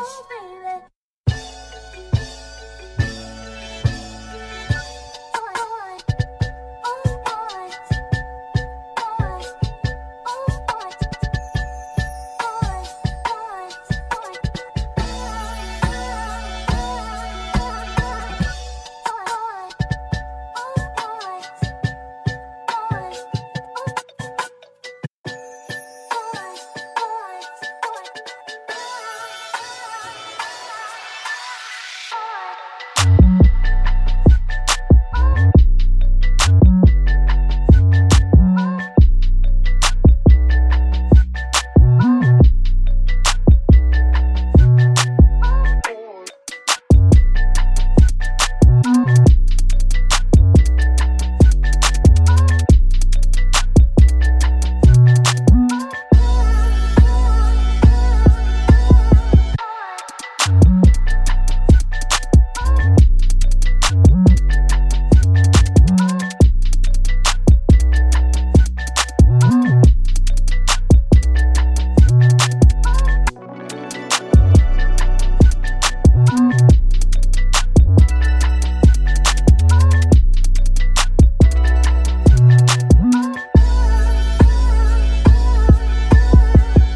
Oh, baby.